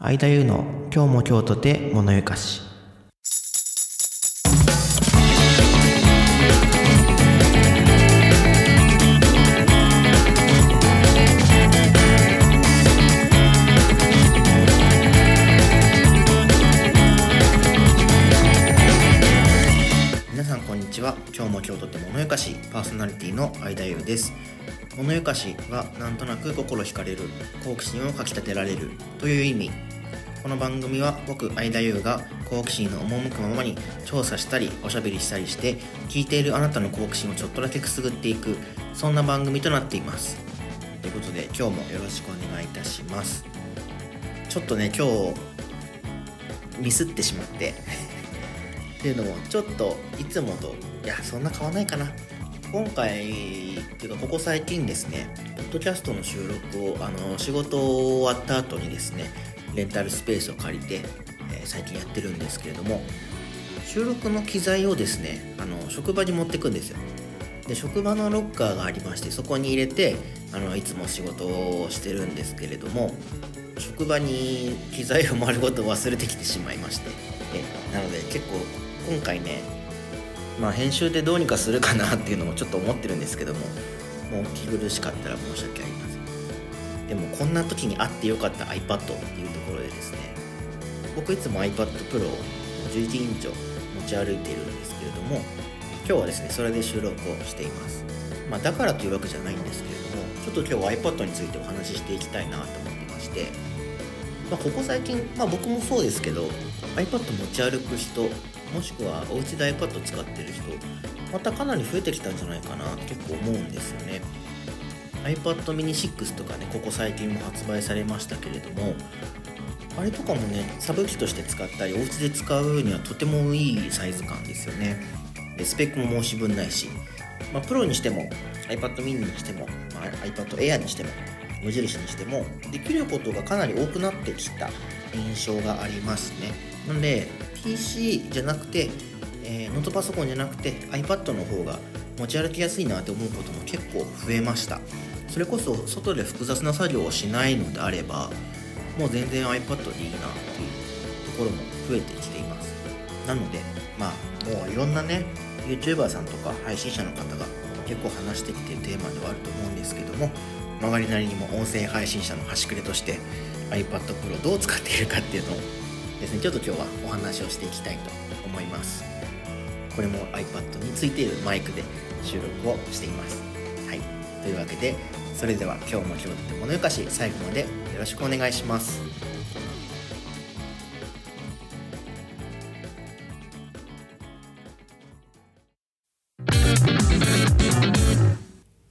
相田優の今日も今日とて物ゆかし。皆さんこんにちは。今日も今日とて物ゆかしパーソナリティの相田優です。物ゆかしはなんとなく心惹かれる好奇心をかきたてられるという意味。この番組は僕相田優が好奇心の赴くままに調査したりおしゃべりしたりして聞いているあなたの好奇心をちょっとだけくすぐっていくそんな番組となっています。ということで今日もよろしくお願いいたします。ちょっとね今日ミスってしまって。っていうのもちょっといつもといやそんな変わらないかな。今回っていうかここ最近ですねポッドキャストの収録をあの仕事終わった後にですねレンタルスペースを借りて、えー最近やってるんですけれども収録の機材をですねあの職場に持ってくんですよ。で職場のロッカーがありましてそこに入れてあのいつも仕事をしてるんですけれども職場に機材を丸ごと忘れてきてしまいましてえなので結構今回ねまあ編集でどうにかするかなっていうのもちょっと思ってるんですけどももうお聞き苦しかったら申し訳ありません。でもこんな時にあってよかった iPad っていうところでですね僕いつも iPad Pro を11インチを持ち歩いているんですけれども今日はですねそれで収録をしています。まあだからというわけじゃないんですけれどもちょっと今日は iPad についてお話ししていきたいなと思ってましてまあ、ここ最近、まあ、僕もそうですけど iPad 持ち歩く人もしくはお家で iPad 使ってる人またかなり増えてきたんじゃないかなって結構思うんですよね。iPad mini 6とかねここ最近も発売されましたけれどもあれとかもねサブ機として使ったりお家で使うにはとてもいいサイズ感ですよね。でスペックも申し分ないし、まあ、プロにしても iPad mini にしても、まあ、iPad Air にしても無印にしてもできることがかなり多くなってきた印象がありますね。なので PC じゃなくて、えーノートパソコンじゃなくて iPad の方が持ち歩きやすいなって思うことも結構増えました。それこそ外で複雑な作業をしないのであればもう全然 iPad でいいなっていうところも増えてきています。なのでまあもういろんなね YouTuber さんとか配信者の方が結構話してきてるテーマではあると思うんですけども曲がりなりにも音声配信者の端くれとして iPad Pro どう使っているかっていうのをですね。ちょっと今日はお話をしていきたいと思います。これも iPad についているマイクで収録をしています。はい。というわけでそれでは今日も今日とて物よかし最後までよろしくお願いします。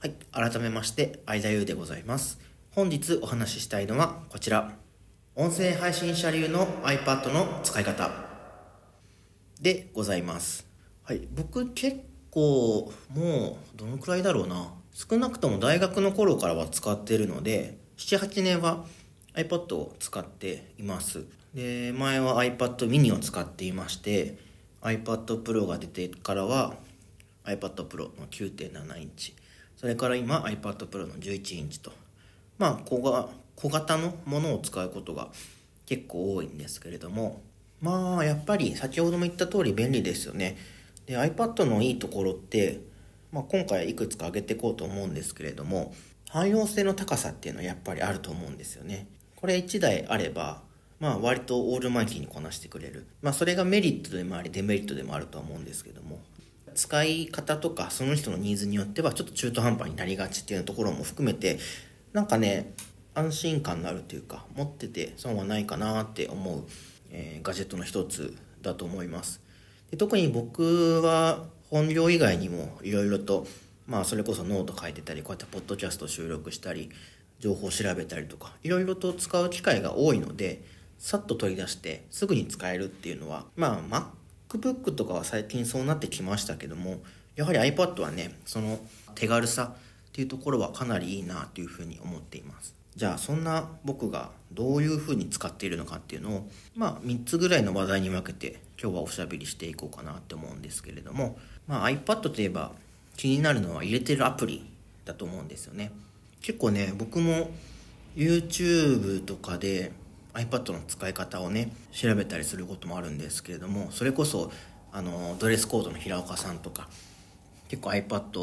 はい。改めまして相田優でございます。本日お話ししたいのはこちら。音声配信者流の iPad の使い方でございます。はい。僕結構もうどのくらいだろうな。少なくとも大学の頃からは使っているので78年は iPad を使っています。で前は iPad mini を使っていまして iPad Pro が出てからは iPad Pro の9.7インチ。それから今 iPad Pro の11インチと。まあ小が小型のものを使うことが結構多いんですけれどもまあやっぱり先ほども言った通り便利ですよね。で iPad のいいところって、まあ、今回いくつか挙げていこうと思うんですけれども汎用性の高さっていうのはやっぱりあると思うんですよね。これ1台あればまあ割とオールマイティにこなしてくれる。まあそれがメリットでもありデメリットでもあるとは思うんですけども使い方とかその人のニーズによってはちょっと中途半端になりがちっていうところも含めてなんかね安心感のあるというか持ってて損はないかなって思う、えーガジェットの一つだと思います。で特に僕は本業以外にもいろいろとまあそれこそノート書いてたりこうやってポッドキャスト収録したり情報調べたりとかいろいろと使う機会が多いのでさっと取り出してすぐに使えるっていうのはまあ MacBook とかは最近そうなってきましたけどもやはり iPad はねその手軽さっていうところはかなりいいなというふうに思っています。じゃあそんな僕がどういうふうに使っているのかっていうのをまあ3つぐらいの話題に分けて今日はおしゃべりしていこうかなって思うんですけれども、まあ、iPad といえば気になるのは入れてるアプリだと思うんですよね。結構ね僕も YouTube とかで iPad の使い方をね調べたりすることもあるんですけれどもそれこそあのドレスコードの平岡さんとか結構 iPad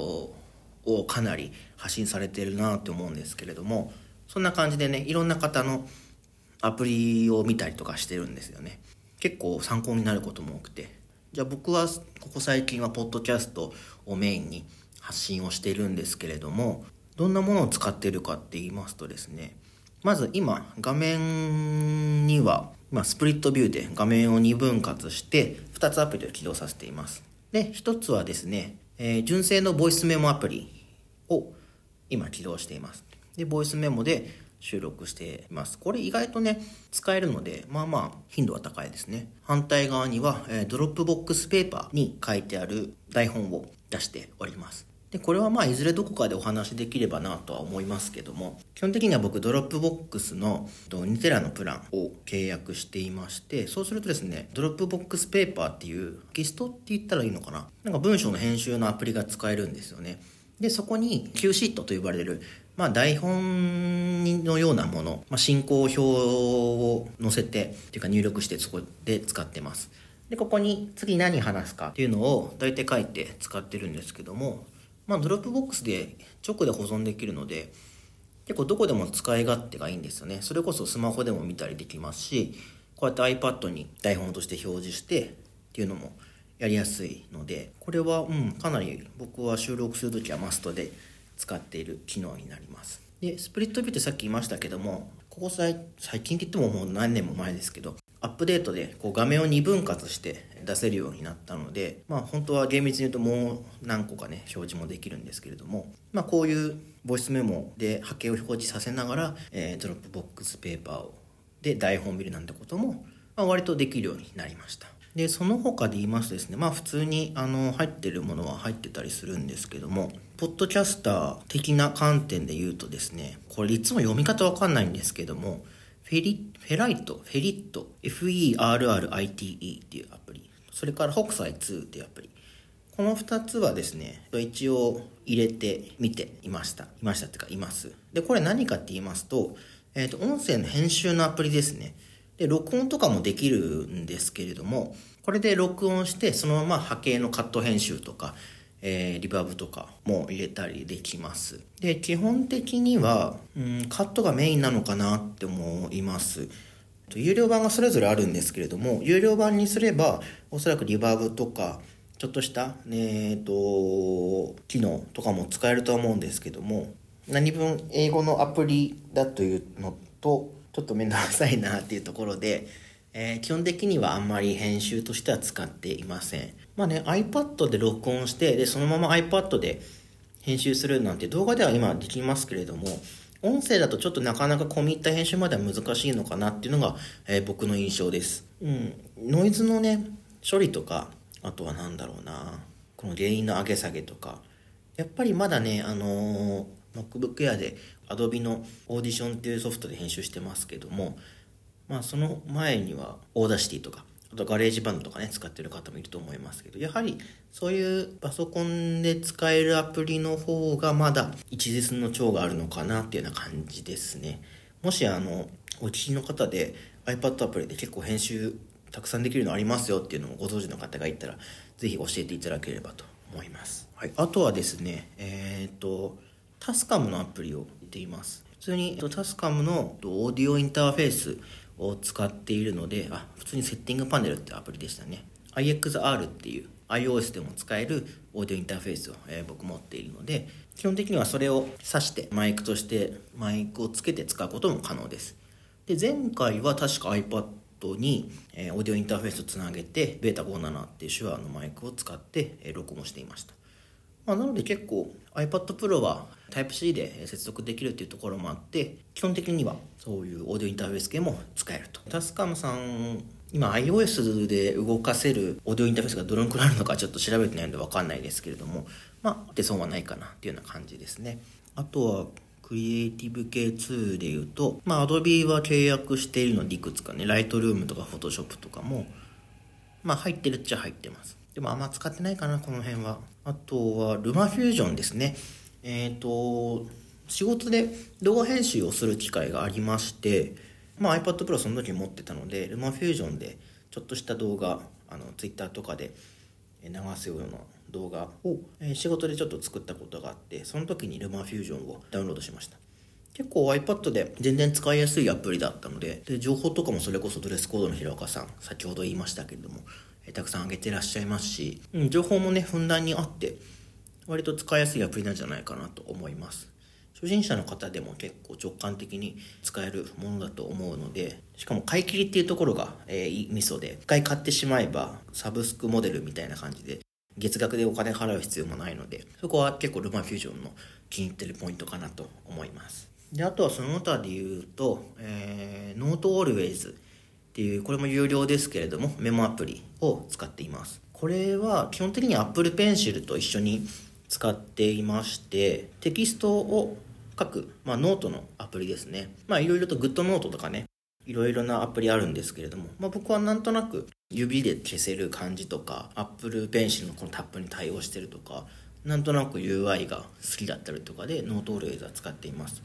をかなり発信されてるなって思うんですけれどもそんな感じでねいろんな方のアプリを見たりとかしてるんですよね。結構参考になることも多くて。じゃあ僕はここ最近はポッドキャストをメインに発信をしているんですけれどもどんなものを使っているかって言いますとですねまず今画面には今 Split View で画面を2分割して2つアプリを起動させています。で1つはですね、えー、純正のボイスメモアプリを今起動しています。でボイスメモで収録しています。これ意外とね使えるのでまあまあ頻度は高いですね。反対側には、えー、 Dropbox Paper に書いてある台本を出しております。でこれはまあいずれどこかでお話しできればなとは思いますけども基本的には僕 Dropbox の2テラのプランを契約していましてそうするとですね Dropbox Paper っていうゲストって言ったらいいのかな？なんか文章の編集のアプリが使えるんですよね。でそこに Q シートと呼ばれるまあ、台本のようなもの、まあ、進行表を載せてっていうか入力してそこで使ってます。でここに次何話すかっていうのを大体書いて使ってるんですけどもまあ、 Dropbox で直で保存できるので結構どこでも使い勝手がいいんですよね。それこそスマホでも見たりできますしこうやって iPad に台本として表示してっていうのもやりやすいのでこれはうんかなり僕は収録する時はマストで使っている機能になります。で Split View ってさっき言いましたけどもここ最近って言ってももう何年も前ですけどアップデートでこう画面を2分割して出せるようになったので、まあ、本当は厳密に言うともう何個かね表示もできるんですけれども、まあ、こういうボイスメモで波形を表示させながら、えー、 Dropbox Paper をで台本を見るなんてことも、まあ、割とできるようになりました。でその他で言いますとですねまあ普通にあの入ってるものは入ってたりするんですけどもポッドキャスター的な観点で言うとですねこれいつも読み方わかんないんですけどもフェリフェライト、フェリット、FERRITE っていうアプリ、それから北斎2っていうアプリ。この2つはですね、一応入れてみていました。いましたっていうか、います。で、これ何かって言いますと、えっ、ー、と、音声の編集のアプリですね。で、録音とかもできるんですけれども、これで録音して、そのまま波形のカット編集とか、えー、リバーブとかも入れたりできます。で、基本的には、うん、カットがメインなのかなって思います。有料版がそれぞれあるんですけれども、有料版にすれば、おそらくリバーブとか、ちょっとした、えーと、機能とかも使えると思うんですけども、何分英語のアプリだというのと、ちょっと面倒くさいなっていうところで、えー、基本的にはあんまり編集としては使っていません。まあね、iPad で録音して、で、そのまま iPad で編集するなんて動画では今できますけれども、音声だとちょっとなかなか込み入った編集までは難しいのかなっていうのが、えー、僕の印象です。うん。ノイズのね、処理とか、あとは何だろうな、この音源の上げ下げとか、やっぱりまだね、あのー、MacBook Air で Adobe の Audition っていうソフトで編集してますけども、まあその前には Audacity とかあと GarageBand とかね使ってる方もいると思いますけどやはりそういうパソコンで使えるアプリの方がまだ一日の長があるのかなっていうような感じですね。もしあのお聞きの方で iPad アプリで結構編集たくさんできるのありますよっていうのをご存知の方がいたらぜひ教えていただければと思います、はい、あとはですねえっ、とタスカムのアプリを見ています。普通にタスカムのオーディオインターフェースを使っているので、あ、普通にセッティングパネルってアプリでしたね。IXR っていう iOS でも使えるオーディオインターフェースを、えー、僕持っているので、基本的にはそれを挿してマイクとしてマイクをつけて使うことも可能です。で、前回は確か iPad に、えー、オーディオインターフェースをつなげて、ベータ57っていう手話のマイクを使って、えー、録音していました。まあ、なので結構 iPad Pro は Type-C で接続できるっていうところもあって基本的にはそういうオーディオインターフェース系も使えるとタスカムさん今 iOS で動かせるオーディオインターフェースがどのくらいあるのかちょっと調べてないので分かんないですけれどもまあ出損はないかなっていうような感じですねあとはクリエイティブ系2でいうと、まあ、Adobe は契約しているのでいくつかね、ライトルームとか Photoshop とかも、まあ入ってるっちゃ入ってます。でもあんま使ってないかな、この辺は。あとは、ルマフュージョンですね。えっ、ー、と、仕事で動画編集をする機会がありまして、まあ、iPad Pro その時持ってたのでルマフュージョンでちょっとした動画あの Twitter とかで流すような動画を、えー仕事でちょっと作ったことがあってその時にルマフュージョンをダウンロードしました結構 iPad で全然使いやすいアプリだったのでで情報とかもそれこそドレスコードの平岡さん先ほど言いましたけれども、たくさん上げてらっしゃいますし、うん、情報もねふんだんにあって割と使いやすいアプリなんじゃないかなと思います。初心者の方でも結構直感的に使えるものだと思うのでしかも買い切りっていうところが、えー、いいミソで一回買ってしまえばサブスクモデルみたいな感じで月額でお金払う必要もないのでそこは結構 LumaFusion の気に入ってるポイントかなと思います。であとはその他で言うと、えー、 NoteAlways っていうこれも有料ですけれどもメモアプリを使っています。これは基本的に Apple Pencil と一緒に使っていましてテキストを書く、まあ、ノートのアプリですね。まあいろいろと GoodNotes とかねいろいろなアプリあるんですけれども、まあ、僕はなんとなく指で消せる感じとか Apple Pencil のこのタップに対応してるとかなんとなく UI が好きだったりとかで NoteAlways は使っています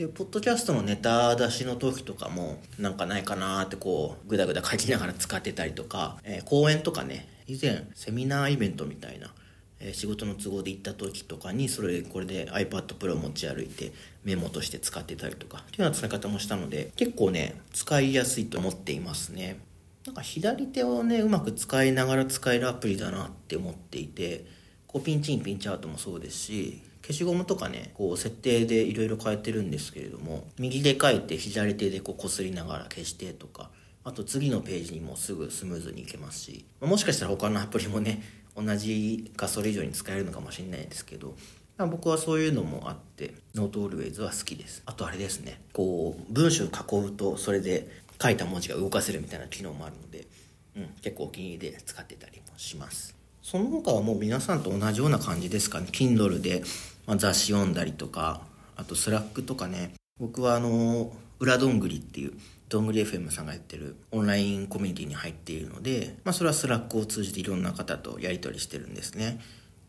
でポッドキャストのネタ出しの時とかもなんかないかなってこうグダグダ書きながら使ってたりとか、えー講演とかね以前セミナーイベントみたいな、えー仕事の都合で行った時とかにそれこれで iPad Pro 持ち歩いてメモとして使ってたりとかっていうような使い方もしたので結構ね使いやすいと思っていますね。なんか左手をねうまく使いながら使えるアプリだなって思っていてこうピンチインピンチアウトもそうですし消しゴムとかねこう設定でいろいろ変えてるんですけれども右で書いて左手でこう擦りながら消してとかあと次のページにもすぐスムーズにいけますしもしかしたら他のアプリもね同じかそれ以上に使えるのかもしれないですけど僕はそういうのもあって Note Always は好きです。あとあれですね。こう文章を囲うとそれで書いた文字が動かせるみたいな機能もあるので、うん、結構お気に入りで使ってたりもします。その他はもう皆さんと同じような感じですかね。Kindle で、まあ、雑誌読んだりとかあと Slack とかね僕はあの裏どんぐりっていうどんぐり FM さんがやってるオンラインコミュニティに入っているので、まあ、それは Slack を通じていろんな方とやり取りしてるんですね。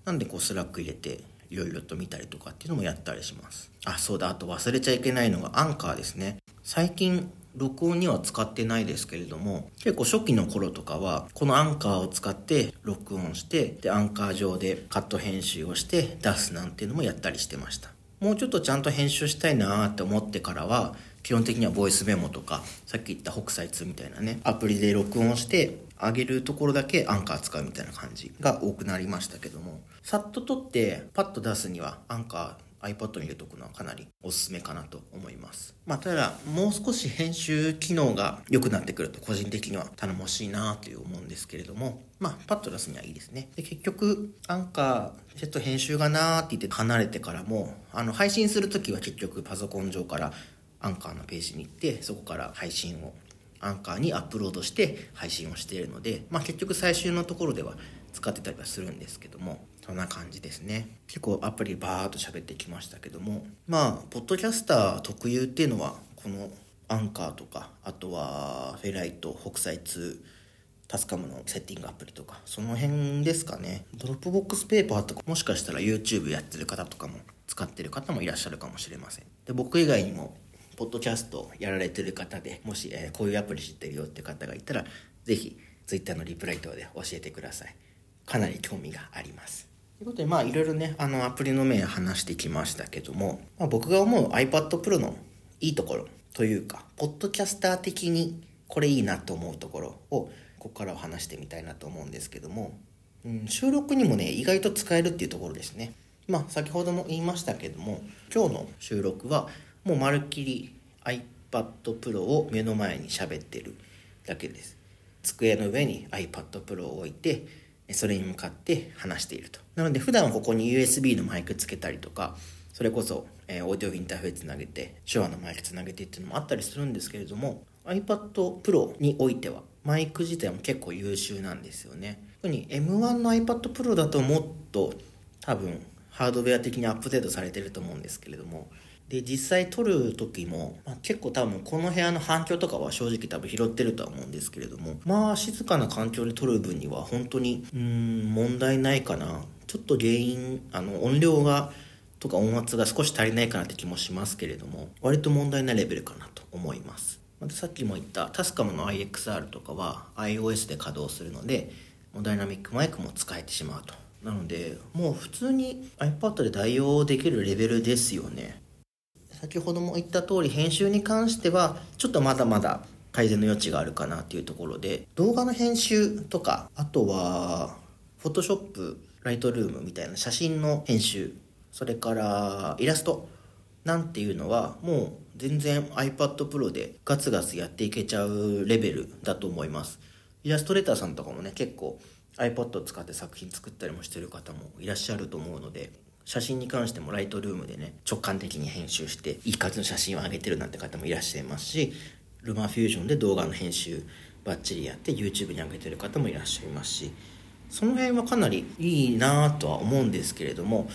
なんでこう Slack 入れていろいろと見たりとかっていうのもやったりします。あそうだ。あと忘れちゃいけないのがアンカーですね。最近録音には使ってないですけれども結構初期の頃とかはこのアンカーを使って録音してでアンカー上でカット編集をして出すなんていうのもやったりしてました。もうちょっとちゃんと編集したいなーって思ってからは基本的にはボイスメモとかさっき言った北斎2みたいなねアプリで録音して上げるところだけアンカー使うみたいな感じが多くなりましたけどもさっと撮ってパッと出すにはアンカー iPad に入れとくのはかなりおすすめかなと思います。まあ、ただ、もう少し編集機能が良くなってくると個人的には頼もしいなという思うんですけれども、まあ、パッと出すにはいいですね。で、結局、アンカー、ちょっと編集がなーって言って離れてからも、あの、配信するときは結局パソコン上からアンカーのページに行って、そこから配信をアンカーにアップロードして配信をしているので、まあ、結局最終のところでは使ってたりはするんですけどもそんな感じですね。結構アプリバーっと喋ってきましたけども。まあポッドキャスター特有っていうのはこのアンカーとかあとは Ferrite Hokusai 2 TASCAM のセッティングアプリとかその辺ですかね。 Dropbox Paper とかもしかしたら YouTube やってる方とかも使ってる方もいらっしゃるかもしれません。で僕以外にもポッドキャストやられてる方でもし、えーこういうアプリ知ってるよって方がいたらぜひ Twitter のリプライ等で教えてください。かなり興味があります。ということでまあいろいろねあのアプリの面話してきましたけども、まあ、僕が思う iPad Pro のいいところというかポッドキャスター的にこれいいなと思うところをここからは話してみたいなと思うんですけども、うん、収録にもね意外と使えるっていうところですね。まあ先ほども言いましたけども今日の収録はもうまるっきり iPad Pro を目の前に喋ってるだけです。机の上に iPad Pro を置いてそれに向かって話していると。なので普段はここに USB のマイクつけたりとかそれこそ、えーオーディオインターフェースつなげて手話のマイクつなげてっていうのもあったりするんですけれども iPad Pro においてはマイク自体も結構優秀なんですよね。特に M1 の iPad Pro だともっと多分ハードウェア的にアップデートされてると思うんですけれどもで実際撮る時も、まあ、結構多分この部屋の反響とかは正直多分拾ってるとは思うんですけれどもまあ静かな環境で撮る分には本当にうん問題ないかな。ちょっと原因あの音量がとか音圧が少し足りないかなって気もしますけれども割と問題ないレベルかなと思います。またさっきも言ったタスカムの iXR とかは iOS で稼働するのでもうダイナミックマイクも使えてしまうと。なのでもう普通に iPad で代用できるレベルですよね。先ほども言った通り編集に関してはちょっとまだまだ改善の余地があるかなっていうところで動画の編集とかあとは Photoshop ライトルームみたいな写真の編集。それからイラストなんていうのはもう全然 iPad Pro でガツガツやっていけちゃうレベルだと思います。イラストレーターさんとかもね結構 iPad を使って作品作ったりもしてる方もいらっしゃると思うので写真に関しても Lightroom でね直感的に編集していい感じの写真を上げてるなんて方もいらっしゃいますし LumaFusion で動画の編集バッチリやって YouTube に上げてる方もいらっしゃいますしその辺はかなりいいなとは思うんですけれども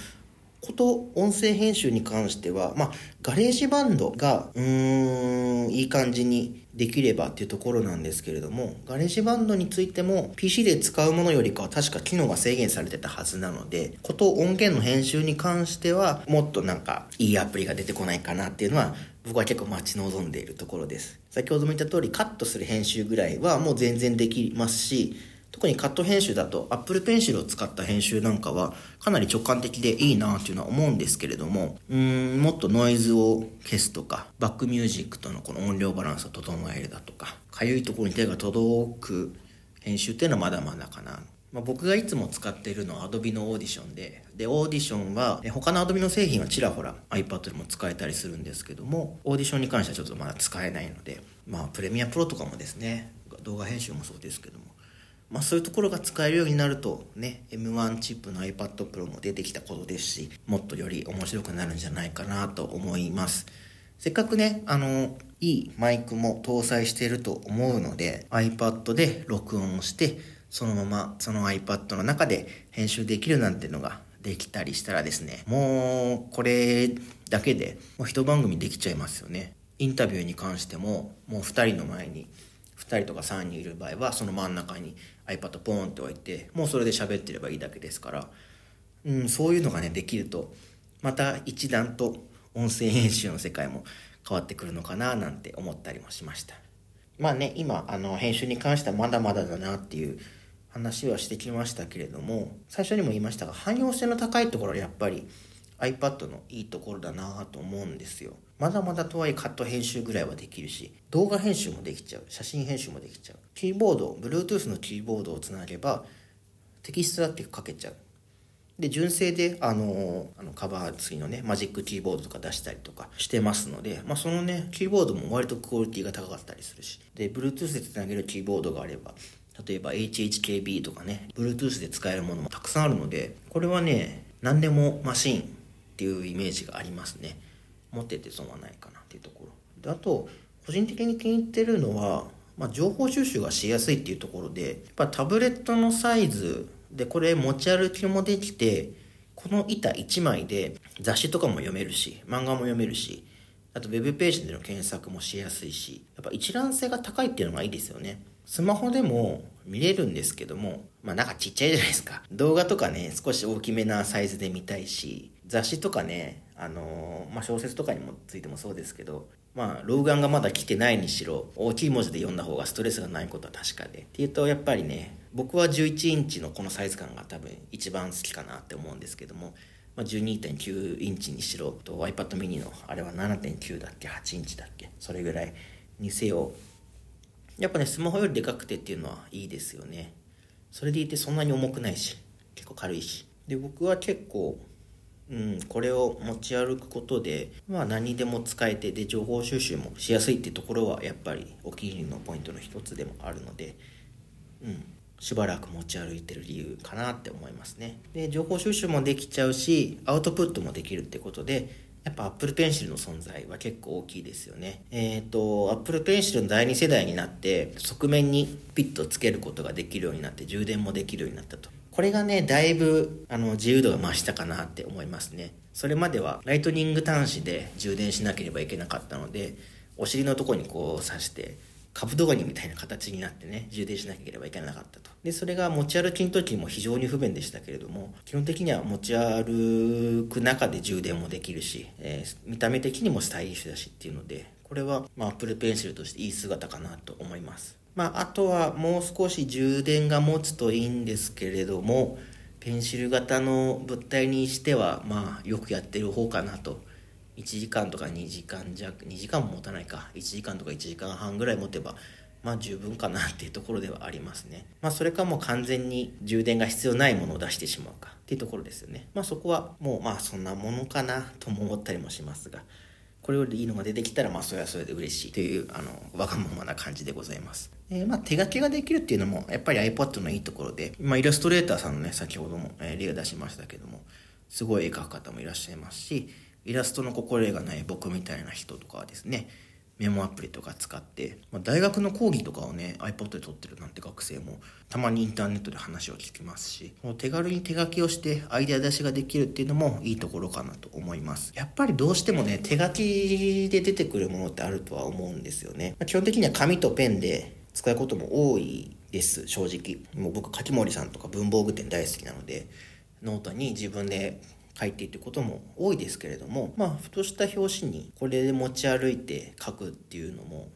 こと音声編集に関しては、まあ、 GarageBand が、うーん、いい感じにできればっていうところなんですけれども、 GarageBand についても PC で使うものよりかは確か機能が制限されてたはずなので、こと音源の編集に関しては、もっとなんかいいアプリが出てこないかなっていうのは、僕は結構待ち望んでいるところです。先ほども言った通り、カットする編集ぐらいはもう全然できますし、特にカット編集だと Apple Pencil を使った編集なんかはかなり直感的でいいなっていうのは思うんですけれどもうんもっとノイズを消すとかバックミュージックとのこの音量バランスを整えるだとかかゆいところに手が届く編集っていうのはまだまだかな。まあ、僕がいつも使っているのは Adobe のオーディションで、で、オーディションは、他の Adobe の製品はちらほら iPad でも使えたりするんですけども、オーディションに関してはちょっとまだ使えないので、まあ、プレミアプロとかもですね、動画編集もそうですけども、まあ、そういうところが使えるようになるとね M1 チップの iPad Pro も出てきたことですしもっとより面白くなるんじゃないかなと思います。せっかくねあのいいマイクも搭載していると思うので iPad で録音をしてそのままその iPad の中で編集できるなんてのができたりしたらですねもうこれだけでもう一番組できちゃいますよね。インタビューに関してももう2人の前に2人とか3人いる場合はその真ん中に iPad ポーンって置いてもうそれで喋ってればいいだけですから、うん、そういうのがねできるとまた一段と音声編集の世界も変わってくるのかななんて思ったりもしました。まあね今あの編集に関してはまだまだだなっていう話はしてきましたけれども最初にも言いましたが汎用性の高いところはやっぱり iPad のいいところだなと思うんですよ。まだまだとはいえカット編集ぐらいはできるし動画編集もできちゃう写真編集もできちゃう。キーボード Bluetooth のキーボードをつなげばテキストだって書けちゃう。で純正であのあのカバー付きのねマジックキーボードとか出したりとかしてますので、まあ、そのねキーボードも割とクオリティが高かったりするし。で Bluetooth でつなげるキーボードがあれば例えば HHKB とかね Bluetooth で使えるものもたくさんあるのでこれはね何でもマシンっていうイメージがありますね。持ってて損はないかなっていうところ。であと個人的に気に入ってるのは、まあ、情報収集がしやすいっていうところでやっぱタブレットのサイズでこれ持ち歩きもできてこの板1枚で雑誌とかも読めるし漫画も読めるしあと web ページでの検索もしやすいしやっぱ一覧性が高いっていうのがいいですよね。スマホでも見れるんですけどもまあなんかちっちゃいじゃないですか。動画とかね少し大きめなサイズで見たいし雑誌とかねあのまあ、小説とかにもついてもそうですけどまあ老眼がまだ来てないにしろ大きい文字で読んだ方がストレスがないことは確かで。っていうとやっぱりね僕は11インチのこのサイズ感が多分一番好きかなって思うんですけども、まあ、12.9インチにしろと iPad mini のあれは7.9だっけ8インチだっけそれぐらいにせよやっぱねスマホよりでかくてっていうのはいいですよね。それでいてそんなに重くないし結構軽いし。で僕は結構うん、これを持ち歩くことで、まあ、何でも使えてで情報収集もしやすいってところはやっぱりお気に入りのポイントの一つでもあるので、うん、しばらく持ち歩いてる理由かなって思いますねで情報収集もできちゃうしアウトプットもできるってことでやっぱ Apple Pencil の存在は結構大きいですよね。えっ、ー、と、Apple Pencil の第2世代になって、側面にピッとつけることができるようになって、充電もできるようになったと。これがね、だいぶ、あの、自由度が増したかなって思いますね。それまでは、ライトニング端子で充電しなければいけなかったので、お尻のとこにこう刺して、カブトガニみたいな形になってね、充電しなければいけなかったと。で、それが持ち歩きの時も非常に不便でしたけれども、基本的には持ち歩く中で充電もできるし、えー、見た目的にもスタイリッシュだしっていうので、これは、まあ、Apple Pencil としていい姿かなと思います。まあ、あとはもう少し充電が持つといいんですけれども、ペンシル型の物体にしては、まあ、よくやってる方かなと。1時間とか2時間弱、2時間も持たないか。1時間とか1時間半ぐらい持てば、まあ十分かなっていうところではありますね。まあそれかもう完全に充電が必要ないものを出してしまうかっていうところですよね。まあそこはもうまあそんなものかなとも思ったりもしますが、これよりいいのが出てきたらまあそれはそれで嬉しいというあのわがままな感じでございます。え、まあ手書きができるっていうのもやっぱり iPad のいいところで、まあイラストレーターさんのね、先ほども、え例を出しましたけども、すごい絵描く方もいらっしゃいますし、イラストの心得がない僕みたいな人とかはですね、メモアプリとか使って、まあ、大学の講義とかをね iPod で撮ってるなんて学生もたまにインターネットで話を聞きますし手軽に手書きをしてアイデア出しができるっていうのもいいところかなと思います。やっぱりどうしてもね手書きで出てくるものってあるとは思うんですよね、まあ、基本的には紙とペンで使うことも多いです正直。もう僕柿森さんとか文房具店大好きなのでノートに自分で書いていくことも多いですけれどもまあふとした拍子にこれで持ち歩いて書くっていうのも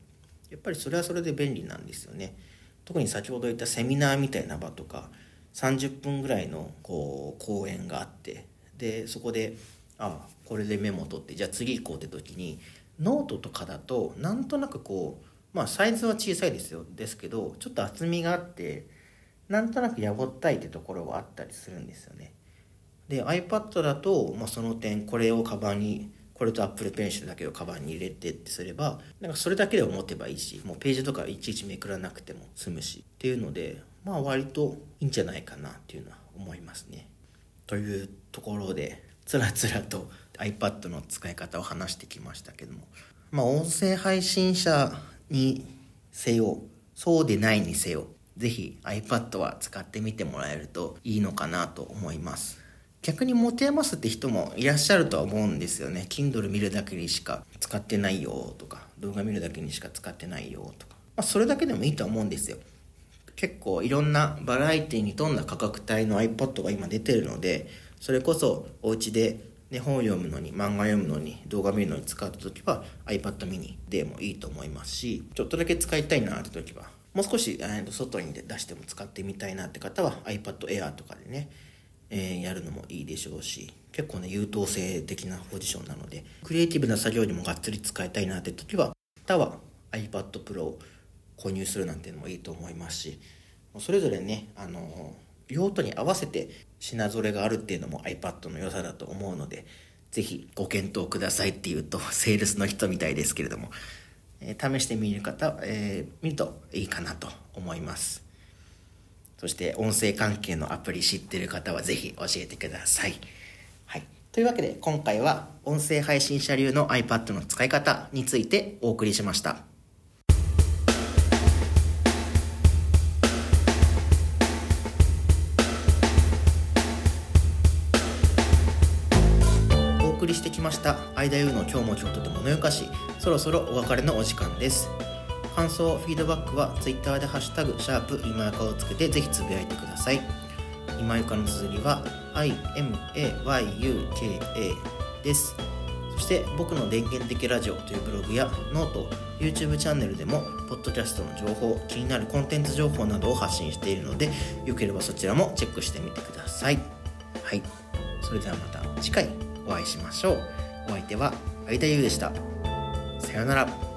やっぱりそれはそれで便利なんですよね。特に先ほど言ったセミナーみたいな場とか30分ぐらいのこう講演があってでそこでああこれでメモ取ってじゃあ次行こうって時にノートとかだとなんとなくこうまあサイズは小さいですよですけどちょっと厚みがあってなんとなくやぼったいってところはあったりするんですよね。で iPad だと、まあ、その点これをカバンにこれと Apple Pencil だけをカバンに入れてってすればなんかそれだけで持てばいいしもうページとかいちいちめくらなくても済むしっていうのでまあ割といいんじゃないかなっていうのは思いますね。というところでつらつらと iPad の使い方を話してきましたけどもまあ音声配信者にせよそうでないにせよ是非 iPad は使ってみてもらえるといいのかなと思います。逆に持て余すって人もいらっしゃるとは思うんですよね。Kindle 見るだけにしか使ってないよとか、動画見るだけにしか使ってないよとか。まあ、それだけでもいいとは思うんですよ。結構いろんなバラエティに富んだ価格帯の iPad が今出てるので、それこそお家で、ね、本を読むのに、漫画読むのに、動画見るのに使った時は iPad mini でもいいと思いますし、ちょっとだけ使いたいなって時は、もう少し、えー、外に出しても使ってみたいなって方は iPad Air とかでね、えー、やるのもいいでしょうし結構ね優等生的なポジションなのでクリエイティブな作業にもがっつり使いたいなって時はまたは iPad Pro を購入するなんていうのもいいと思いますしそれぞれねあの用途に合わせて品ぞれがあるっていうのも iPad の良さだと思うので是非ご検討くださいっていうとセールスの人みたいですけれども、えー、試してみる方、えー、見るといいかなと思います。そして音声関係のアプリ知ってる方はぜひ教えてください。はい。というわけで今回は音声配信者流の iPad の使い方についてお送りしました。お送りしてきました間優の今日も今日とてものよかしそろそろお別れのお時間です感想、フィードバックは Twitter でハッシュタグ、シャープ今ゆかをつけてぜひつぶやいてください。今ゆかの綴りは imayuka です。そして僕の電源的ラジオというブログや note、YouTube チャンネルでも、ポッドキャストの情報、気になるコンテンツ情報などを発信しているので、よければそちらもチェックしてみてください。はい。それではまた次回お会いしましょう。お相手は相田優でした。さようなら。